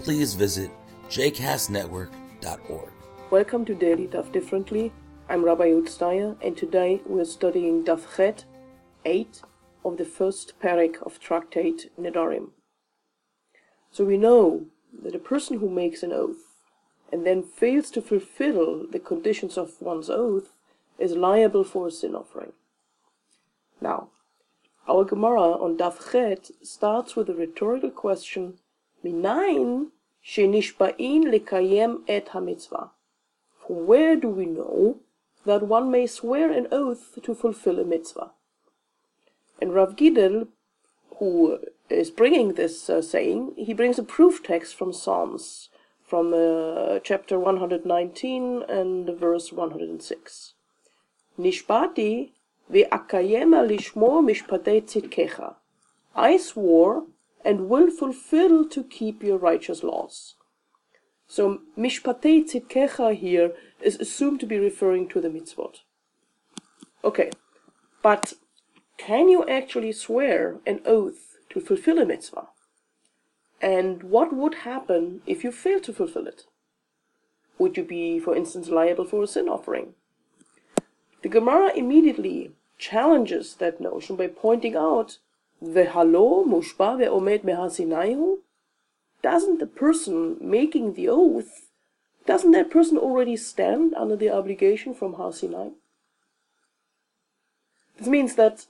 please visit jcastnetwork.org. Welcome to Daily Daf Differently. I'm Rabbi Yud and today we're studying Daf Chet 8 of the first parak of Tractate Nedarim. So we know that a person who makes an oath and then fails to fulfill the conditions of one's oath is liable for a sin offering. Now, our Gemara on Daf Chet starts with a rhetorical question, Minayin shenishba'in lekayem et hamitzvah. From where do we know that one may swear an oath to fulfill a mitzvah? And Rav Gidel, who is bringing this uh, saying, he brings a proof text from Psalms, from uh, chapter 119 and verse 106. Nishbati ve'akayema lishmo mishpatei tzidkecha. I swore and will fulfill to keep your righteous laws. So mishpatei tzidkecha here is assumed to be referring to the mitzvot. Okay, but can you actually swear an oath to fulfill a mitzvah? And what would happen if you fail to fulfill it? Would you be, for instance, liable for a sin offering? The Gemara immediately challenges that notion by pointing out Vehalo mushba ve'omed mehasinayu? Doesn't the person making the oath, doesn't that person already stand under the obligation from Har Sinai? This means that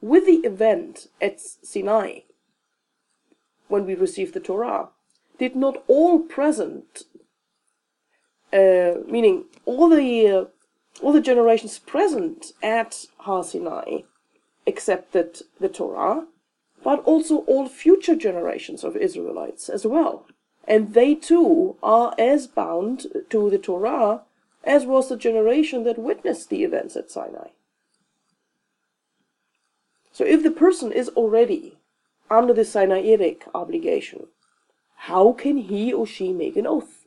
with the event at Sinai, when we received the Torah, did not all present, uh, meaning all the uh, all the generations present at Har Sinai, accepted the Torah, but also all future generations of Israelites as well. And they too are as bound to the Torah as was the generation that witnessed the events at Sinai. So if the person is already under the Sinaitic obligation, how can he or she make an oath?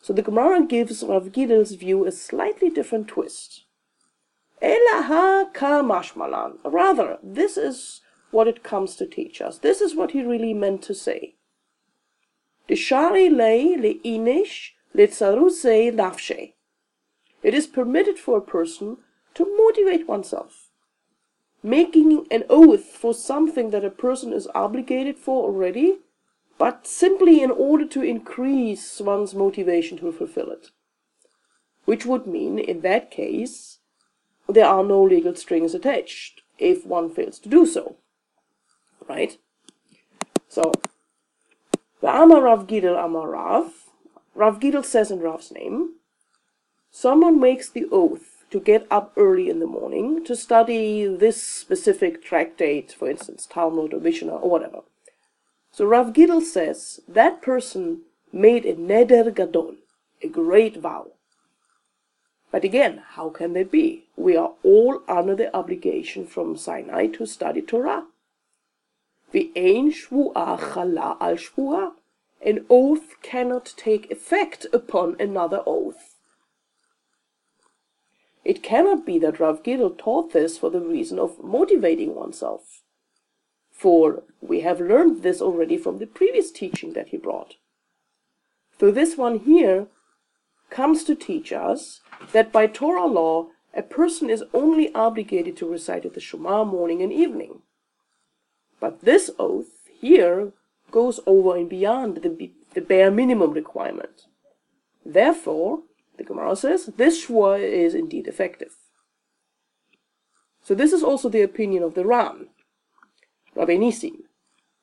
So the Gemara gives Rav Gidel's view a slightly different twist. Elaha ka mashmalan. Rather, this is what it comes to teach us. This is what he really meant to say. Deshari le leinish litzaruse nafshe. It is permitted for a person to motivate oneself. Making an oath for something that a person is obligated for already, but simply in order to increase one's motivation to fulfill it. Which would mean, in that case, there are no legal strings attached if one fails to do so. Right? So, the Amar Rav Gidel Amar Rav, Rav Gidel says in Rav's name, someone makes the oath to get up early in the morning to study this specific tractate, for instance, Talmud or Mishnah or whatever. So Rav Gidel says that person made a neder gadol, a great vow. But again, how can that be? We are all under the obligation from Sinai to study Torah. Ve'ein shvu'ah chala al shvu'ah. An oath cannot take effect upon another oath. It cannot be that Rav Gidel taught this for the reason of motivating oneself. For we have learned this already from the previous teaching that he brought. So this one here comes to teach us that by Torah law, a person is only obligated to recite the Shema morning and evening. But this oath here goes over and beyond the, the bare minimum requirement. Therefore, the Gemara says, this shvuah is indeed effective. So this is also the opinion of the Ran, Rabbi Nissim.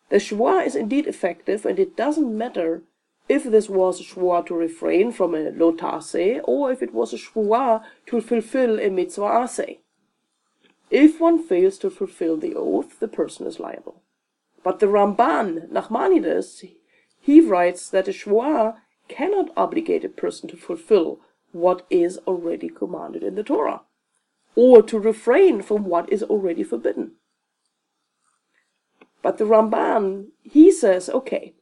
The shvuah is indeed effective, and it doesn't matter if this was a shvuah to refrain from a lo ta'aseh, or if it was a shvuah to fulfill a mitzvah. If one fails to fulfill the oath, the person is liable. But the Ramban, Nachmanides, he writes that a shvuah cannot obligate a person to fulfill what is already commanded in the Torah, or to refrain from what is already forbidden. But the Ramban, he says, okay,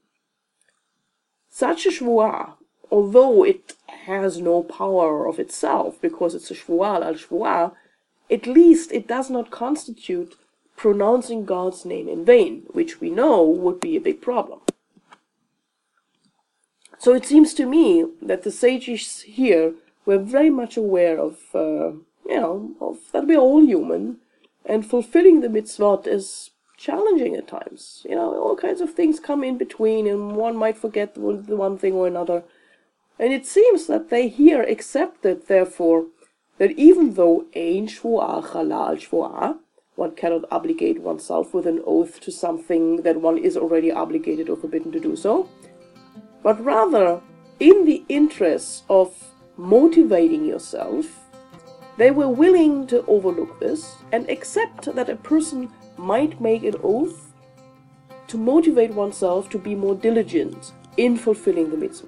such a shvuah, although it has no power of itself because it's a shvuah al shvuah, at least it does not constitute pronouncing God's name in vain, which we know would be a big problem. So it seems to me that the sages here were very much aware of, uh, you know, of that we're all human, and fulfilling the mitzvot is challenging at times. You know, all kinds of things come in between, and one might forget the one thing or another. And it seems that they here accepted, therefore, that even though ein shvuah halal shvuah, one cannot obligate oneself with an oath to something that one is already obligated or forbidden to do so, but rather in the interest of motivating yourself, they were willing to overlook this and accept that a person might make an oath to motivate oneself to be more diligent in fulfilling the mitzvah.